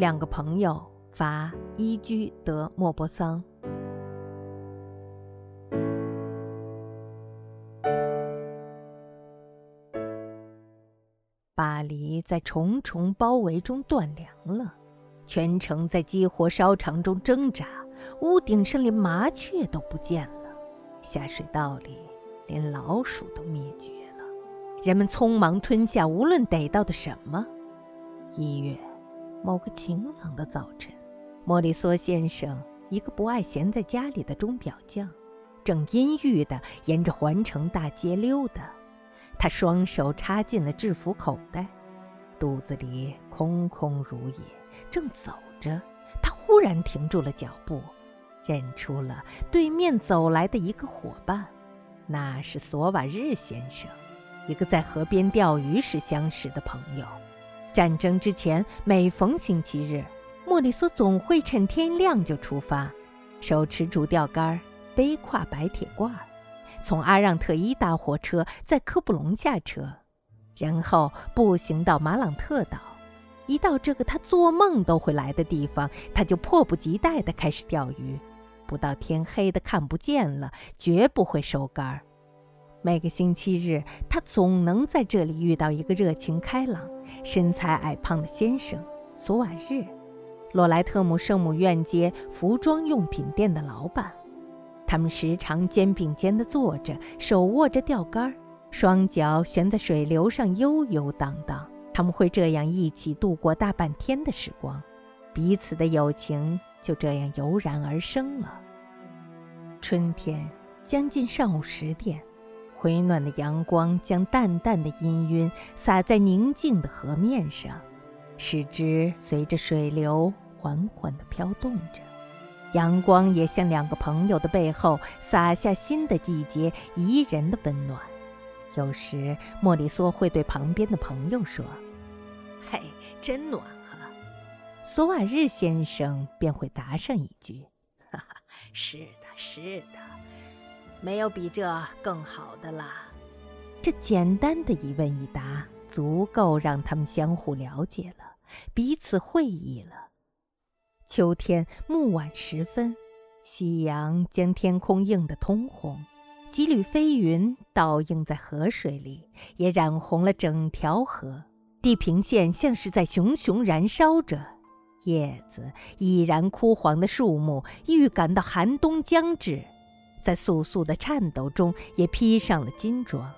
两个朋友伐伊居德莫泊桑。巴黎在重重包围中断粮了，全城在激火烧场中挣扎，屋顶上连麻雀都不见了，下水道里连老鼠都灭绝了。人们匆忙吞下无论逮到的什么。一月某个晴朗的早晨，莫里梭先生，一个不爱闲在家里的钟表匠，正阴郁地沿着环城大街溜达。他双手插进了制服口袋，肚子里空空如也。正走着，他忽然停住了脚步，认出了对面走来的一个伙伴，那是索瓦日先生，一个在河边钓鱼时相识的朋友。战争之前，每逢星期日，莫里索总会趁天亮就出发，手持竹钓竿，背挎白铁罐。从阿让特伊搭火车，在科布隆下车，然后步行到马朗特岛。一到这个他做梦都会来的地方，他就迫不及待地开始钓鱼。不到天黑的看不见了，绝不会收竿。每个星期日，他总能在这里遇到一个热情开朗、身材矮胖的先生——索瓦日，罗莱特姆圣母院街服装用品店的老板。他们时常肩并肩地坐着，手握着钓竿，双脚悬在水流上悠悠荡荡。他们会这样一起度过大半天的时光，彼此的友情就这样油然而生了。春天将近上午十点，回暖的阳光将淡淡的氤氲洒在宁静的河面上，使之随着水流缓缓地飘动着。阳光也向两个朋友的背后洒下新的季节宜人的温暖。有时莫里梭会对旁边的朋友说：“嘿，真暖和。”索瓦日先生便会答上一句：“哈哈，是的，是的，没有比这更好的了。”这简单的一问一答，足够让他们相互了解了，彼此会意了。秋天暮晚时分，夕阳将天空映得通红，几缕飞云倒映在河水里，也染红了整条河。地平线像是在熊熊燃烧着，叶子已然枯黄的树木预感到寒冬将至，在簌簌的颤抖中也披上了金装。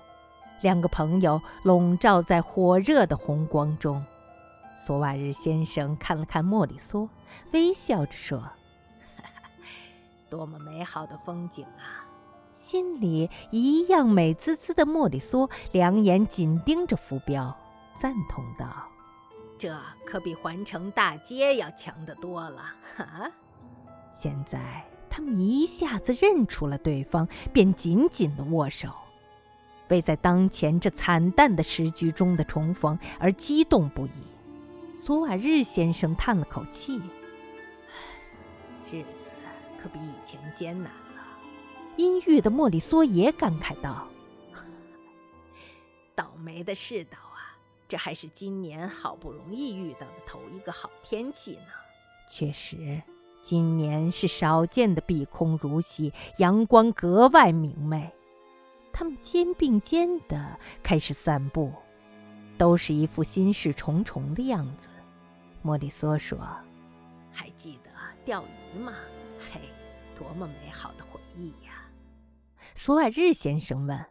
两个朋友笼罩在火热的红光中。索瓦日先生看了看莫里梭，微笑着说：“多么美好的风景啊！”心里一样美滋滋的莫里梭两眼紧盯着浮标，赞同道：“这可比环城大街要强得多了。”哈！现在他们一下子认出了对方，便紧紧地握手，为在当前这惨淡的时局中的重逢而激动不已。索瓦日先生叹了口气：“日子可比以前艰难了。”阴郁的莫里梭也感慨道：“ 倒霉的世道啊，这还是今年好不容易遇到的头一个好天气呢。确实，今年是少见的碧空如洗，阳光格外明媚。”他们肩并肩地开始散步。都是一副心事重重的样子，莫里梭说：“还记得钓鱼吗？嘿，多么美好的回忆呀！”索瓦日先生问：“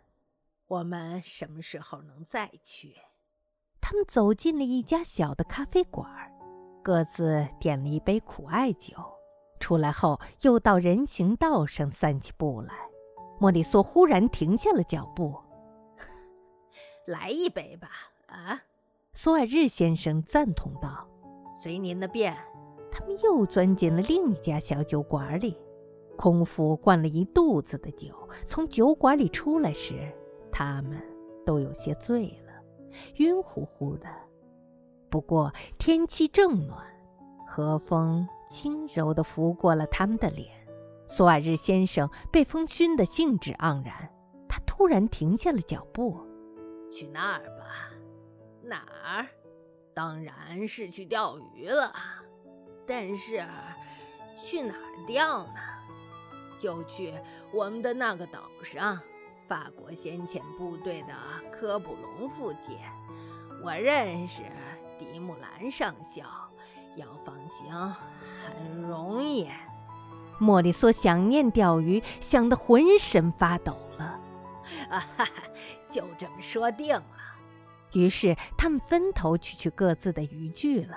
我们什么时候能再去？”他们走进了一家小的咖啡馆，各自点了一杯苦艾酒。出来后，又到人行道上散起步来。莫里索忽然停下了脚步：“来一杯吧。”啊，索尔日先生赞同道：“随您的便。”他们又钻进了另一家小酒馆里，空腹灌了一肚子的酒。从酒馆里出来时，他们都有些醉了，晕乎乎的。不过天气正暖，和风轻柔地拂过了他们的脸。索尔日先生被风熏得兴致盎然，他突然停下了脚步：“去那儿吧。”哪儿？当然是去钓鱼了。但是去哪儿钓呢？就去我们的那个岛上，法国先遣部队的科布隆附近。我认识迪木兰上校，要放行很容易。莫里索想念钓鱼，想得浑身发抖了。啊哈哈，就这么说定了。于是他们分头去取各自的渔具了。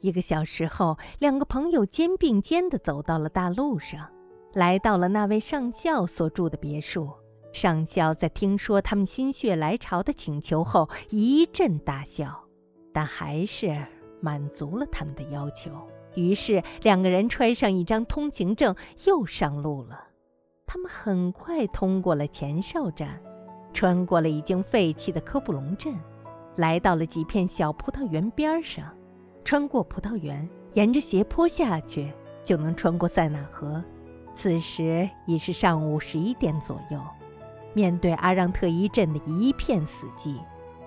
一个小时后，两个朋友肩并肩地走到了大路上，来到了那位上校所住的别墅。上校在听说他们心血来潮的请求后，一阵大笑，但还是满足了他们的要求。于是两个人揣上一张通行证，又上路了。他们很快通过了前哨站，穿过了已经废弃的科布隆镇，来到了几片小葡萄园边上。穿过葡萄园，沿着斜坡下去，就能穿过塞纳河。此时已是上午十一点左右。面对阿让特伊镇的一片死寂，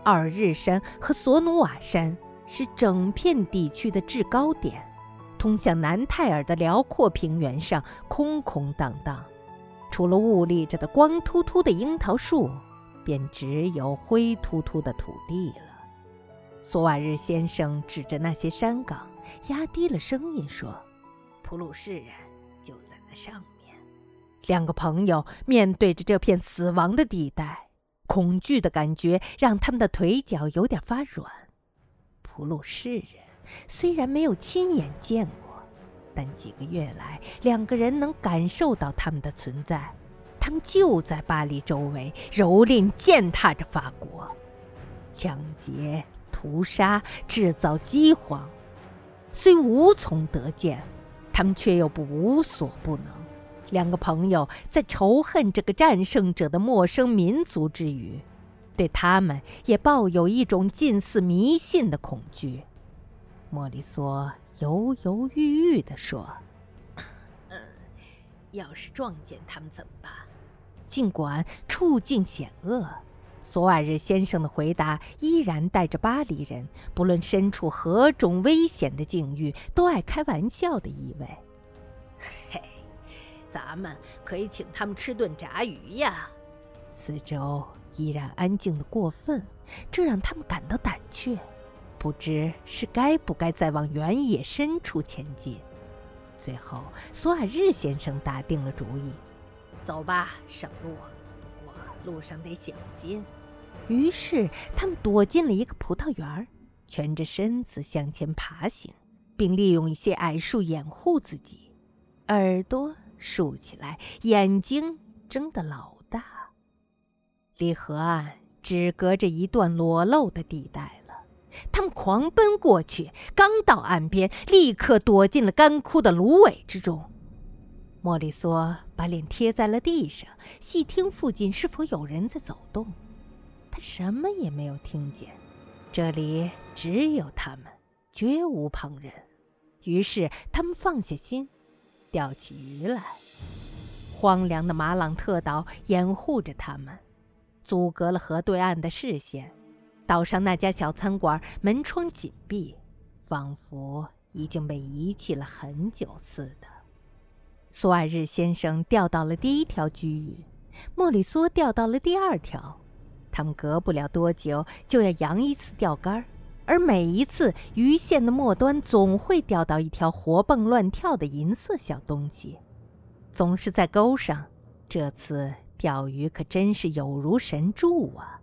奥尔日山和索努瓦山是整片地区的制高点。通向南泰尔的辽阔平原上空空荡荡，除了兀立着的光秃秃的樱桃树，便只有灰秃秃的土地了。索瓦日先生指着那些山岗，压低了声音说：“普鲁士人就在那上面。”两个朋友面对着这片死亡的地带，恐惧的感觉让他们的腿脚有点发软。普鲁士人。虽然没有亲眼见过，但几个月来，两个人能感受到他们的存在。他们就在巴黎周围蹂躏、践踏着法国，抢劫、屠杀、制造饥荒。虽无从得见，他们却又不无所不能。两个朋友在仇恨这个战胜者的陌生民族之余，对他们也抱有一种近似迷信的恐惧。莫里索犹犹豫豫地说：“嗯，要是撞见他们怎么办？尽管处境险恶，索瓦日先生的回答依然带着巴黎人不论身处何种危险的境遇都爱开玩笑的意味。嘿，咱们可以请他们吃顿炸鱼呀！”四周依然安静的过分，这让他们感到胆怯。不知是该不该再往原野深处前进。最后，索尔日先生打定了主意：“走吧，上路。不过路上得小心。”于是，他们躲进了一个葡萄园，蜷着身子向前爬行，并利用一些矮树掩护自己，耳朵竖起来，眼睛睁得老。离河岸只隔着一段裸露的地带了。他们狂奔过去，刚到岸边，立刻躲进了干枯的芦苇之中。莫里索把脸贴在了地上，细听附近是否有人在走动。他什么也没有听见，这里只有他们，绝无旁人。于是他们放下心，钓起鱼来。荒凉的马朗特岛掩护着他们，阻隔了河对岸的视线。岛上那家小餐馆门窗紧闭，仿佛已经被遗弃了很久似的。苏爱日先生钓到了第一条鲫鱼，莫里梭钓到了第二条。他们隔不了多久就要扬一次钓竿，而每一次鱼线的末端总会钓到一条活蹦乱跳的银色小东西，总是在钩上。这次钓鱼可真是有如神助啊！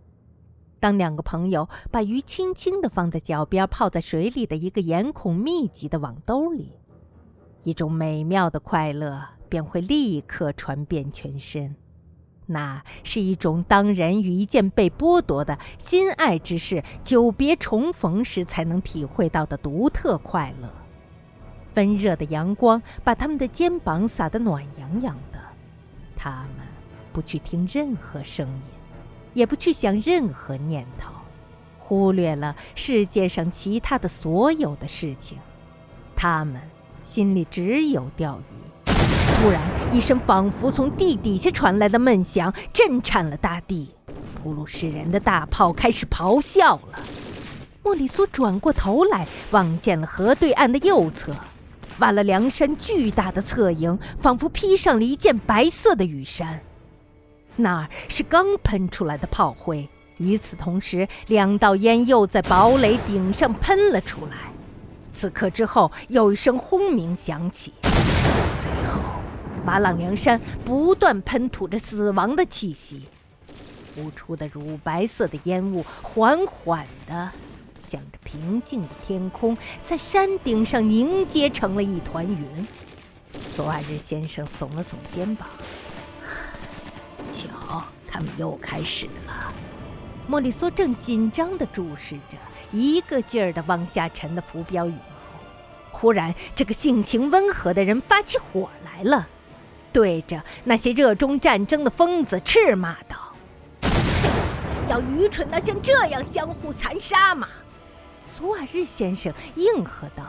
当两个朋友把鱼轻轻地放在脚边泡在水里的一个眼孔密集的网兜里，一种美妙的快乐便会立刻传遍全身。那是一种当人与一件被剥夺的心爱之事久别重逢时才能体会到的独特快乐。温热的阳光把他们的肩膀洒得暖洋洋的，他们不去听任何声音。也不去想任何念头，忽略了世界上其他的所有的事情，他们心里只有钓鱼。突然，一声仿佛从地底下传来的闷响震颤了大地，普鲁士人的大炮开始咆哮了。莫里苏转过头来，望见了河对岸的右侧，瓦了梁山巨大的侧影仿佛披上了一件白色的雨衫。那儿是刚喷出来的炮灰，与此同时，两道烟又在堡垒顶上喷了出来。此刻之后，有一声轰鸣响起，随后，马朗梁山不断喷吐着死亡的气息，呼出的乳白色的烟雾缓缓地向着平静的天空，在山顶上凝结成了一团云。索瓦日先生耸了耸肩膀。他们又开始了。莫里索正紧张地注视着，一个劲儿地往下沉的浮标羽毛。忽然，这个性情温和的人发起火来了，对着那些热衷战争的疯子斥骂道：“要愚蠢到像这样相互残杀吗？”索瓦日先生应和道：“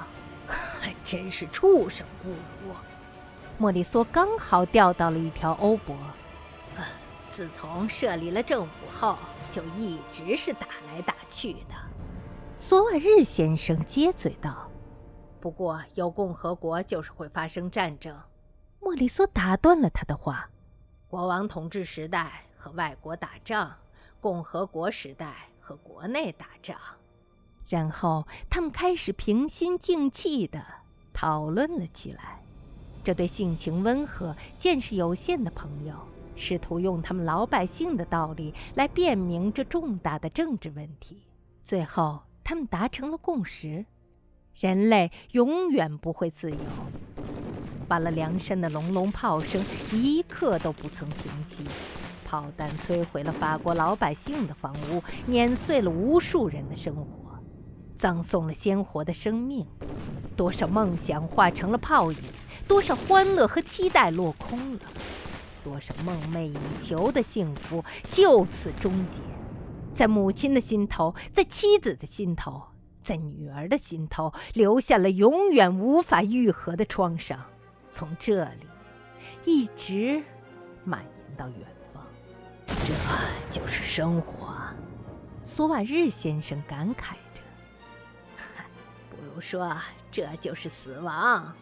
还真是畜生不如。”莫里索刚好钓到了一条欧泊。自从设立了政府后，就一直是打来打去的。索瓦日先生接嘴道：“不过有共和国就是会发生战争。”莫里索打断了他的话：“国王统治时代和外国打仗，共和国时代和国内打仗。”然后他们开始平心静气地讨论了起来。这对性情温和、见识有限的朋友。试图用他们老百姓的道理来辨明这重大的政治问题，最后他们达成了共识：人类永远不会自由。完了，梁山的隆隆炮声一刻都不曾停息，炮弹摧毁了法国老百姓的房屋，碾碎了无数人的生活，葬送了鲜活的生命，多少梦想化成了泡影，多少欢乐和期待落空了。多少梦寐以求的幸福就此终结，在母亲的心头，在妻子的心头，在女儿的心头，留下了永远无法愈合的创伤，从这里一直蔓延到远方。这就是生活，索瓦日先生感慨着。不如说，这就是死亡。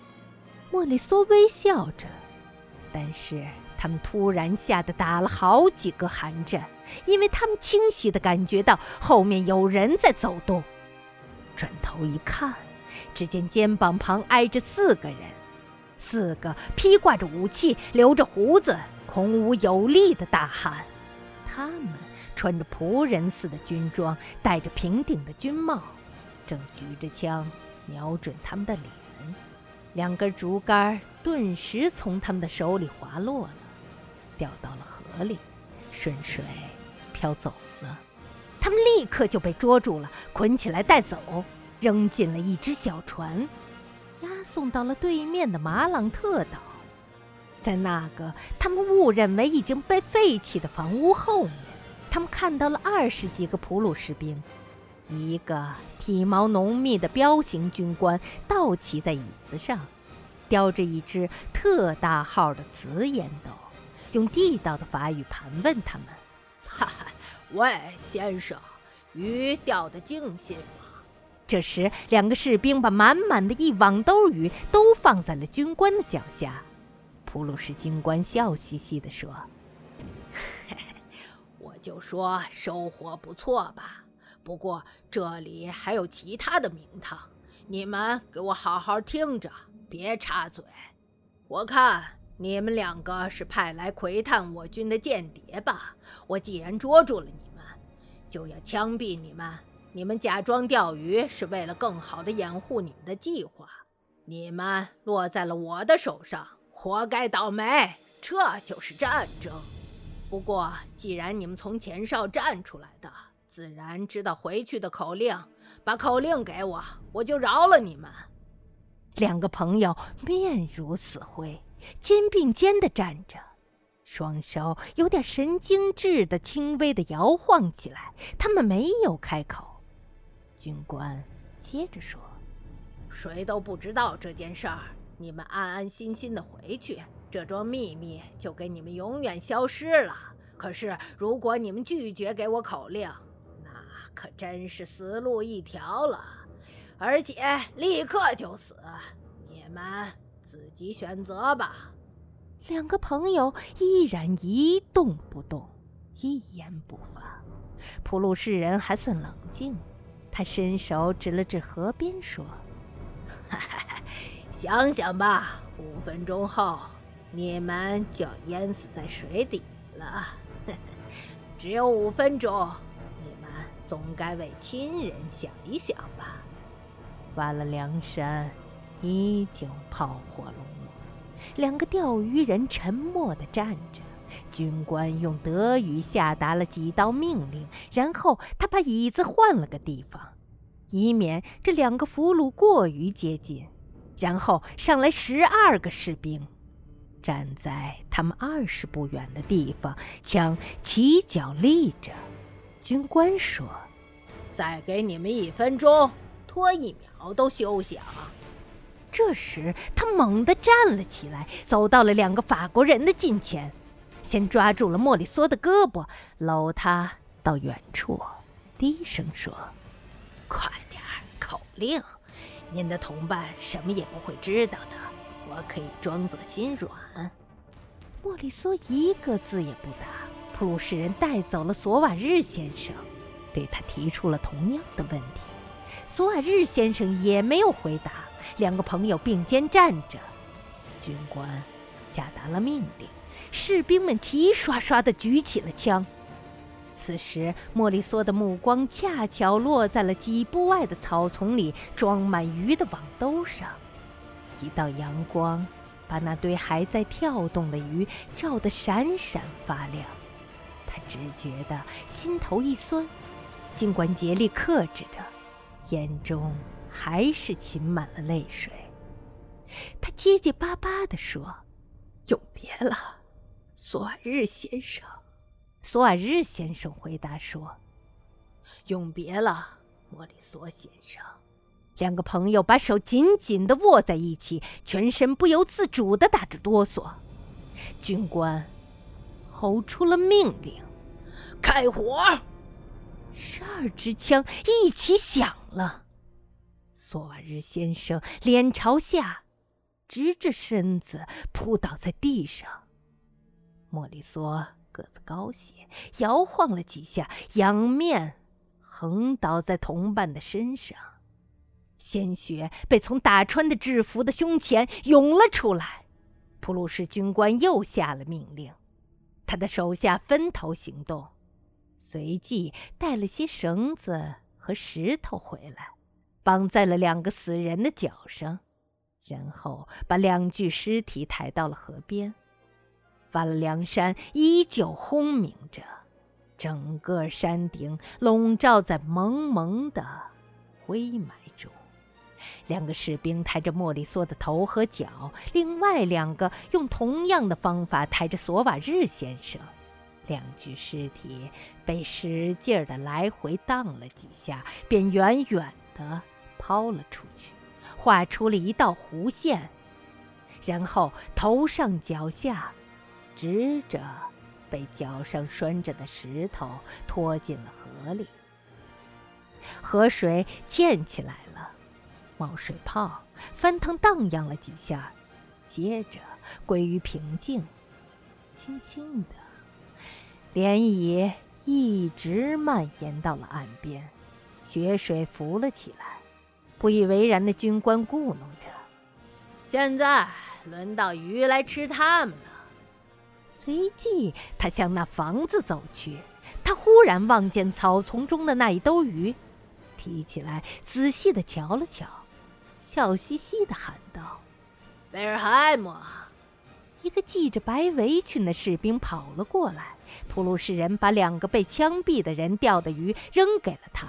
莫里苏微笑着，但是。他们突然吓得打了好几个寒战，因为他们清晰地感觉到后面有人在走动。转头一看，只见肩膀旁挨着四个人，四个披挂着武器、留着胡子、孔武有力的大汉。他们穿着仆人似的军装，戴着平顶的军帽，正举着枪瞄准他们的脸。两根竹竿顿时从他们的手里滑落了。掉到了河里，顺水漂走了。他们立刻就被捉住了，捆起来带走，扔进了一只小船，押送到了对面的马朗特岛。在那个他们误认为已经被废弃的房屋后面，他们看到了二十几个普鲁士兵，一个体毛浓密的彪形军官倒骑在椅子上，叼着一只特大号的瓷烟斗。用地道的法语盘问他们：“哈哈，喂，先生，鱼钓得尽兴吗？”这时，两个士兵把满满的一网兜鱼都放在了军官的脚下。普鲁士军官笑嘻嘻地说：“嘿嘿，我就说收获不错吧。不过这里还有其他的名堂，你们给我好好听着，别插嘴。我看。”你们两个是派来窥探我军的间谍吧？我既然捉住了你们，就要枪毙你们。你们假装钓鱼是为了更好的掩护你们的计划，你们落在了我的手上，活该倒霉。这就是战争。不过，既然你们从前哨站出来的，自然知道回去的口令。把口令给我，我就饶了你们。两个朋友面如死灰。肩并肩地站着，双手有点神经质的轻微的摇晃起来。他们没有开口。军官接着说：“谁都不知道这件事儿，你们安安心心的回去，这桩秘密就给你们永远消失了。可是，如果你们拒绝给我口令，那可真是死路一条了，而且立刻就死。”你们自己选择吧。两个朋友依然一动不动，一言不发。普鲁士人还算冷静，他伸手指了指河边，说：“想想吧，五分钟后你们就要淹死在水底了。只有五分钟，你们总该为亲人想一想吧。”完了，梁山依旧炮火隆隆。两个钓鱼人沉默地站着。军官用德语下达了几道命令，然后他把椅子换了个地方，以免这两个俘虏过于接近。然后上来十二个士兵，站在他们二十步远的地方，枪齐脚立着。军官说：“再给你们一分钟，拖一秒都休想。”这时，他猛地站了起来，走到了两个法国人的近前，先抓住了莫里梭的胳膊，搂他到远处，低声说：“快点儿，口令！您的同伴什么也不会知道的，我可以装作心软。”莫里梭一个字也不答。普鲁士人带走了索瓦日先生，对他提出了同样的问题，索瓦日先生也没有回答。两个朋友并肩站着，军官下达了命令，士兵们齐刷刷地举起了枪。此时，莫里梭的目光恰巧落在了几步外的草丛里装满鱼的网兜上，一道阳光把那堆还在跳动的鱼照得闪闪发亮。他只觉得心头一酸，尽管竭力克制着，眼中。还是噙满了泪水，他结结巴巴地说：“永别了，索尔日先生。”索尔日先生回答说：“永别了，莫里索先生。”两个朋友把手紧紧地握在一起，全身不由自主地打着哆嗦。军官吼出了命令：“开火！”十二支枪一起响了。索瓦日先生脸朝下，直着身子扑倒在地上。莫里梭个子高些，摇晃了几下，仰面横倒在同伴的身上，鲜血被从打穿的制服的胸前涌了出来。普鲁士军官又下了命令，他的手下分头行动，随即带了些绳子和石头回来。绑在了两个死人的脚上，然后把两具尸体抬到了河边。完了，梁山依旧轰鸣着，整个山顶笼罩在蒙蒙的灰霾中。两个士兵抬着莫里梭的头和脚，另外两个用同样的方法抬着索瓦日先生。两具尸体被使劲儿的来回荡了几下，便远远的。抛了出去，画出了一道弧线，然后头上脚下，直着被脚上拴着的石头拖进了河里。河水溅起来了，冒水泡，翻腾荡漾了几下，接着归于平静。轻轻的，涟漪一直蔓延到了岸边，雪水浮了起来。不以为然的军官咕哝着：“现在轮到鱼来吃他们了。”随即，他向那房子走去。他忽然望见草丛中的那一兜鱼，提起来仔细的瞧了瞧，笑嘻嘻的喊道：“贝尔海姆！”一个系着白围裙的士兵跑了过来。普鲁士人把两个被枪毙的人钓的鱼扔给了他，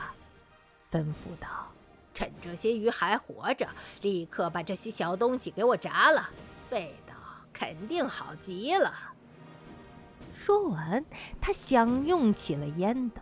吩咐道。趁这些鱼还活着，立刻把这些小东西给我炸了，味道肯定好极了。说完，他享用起了烟斗。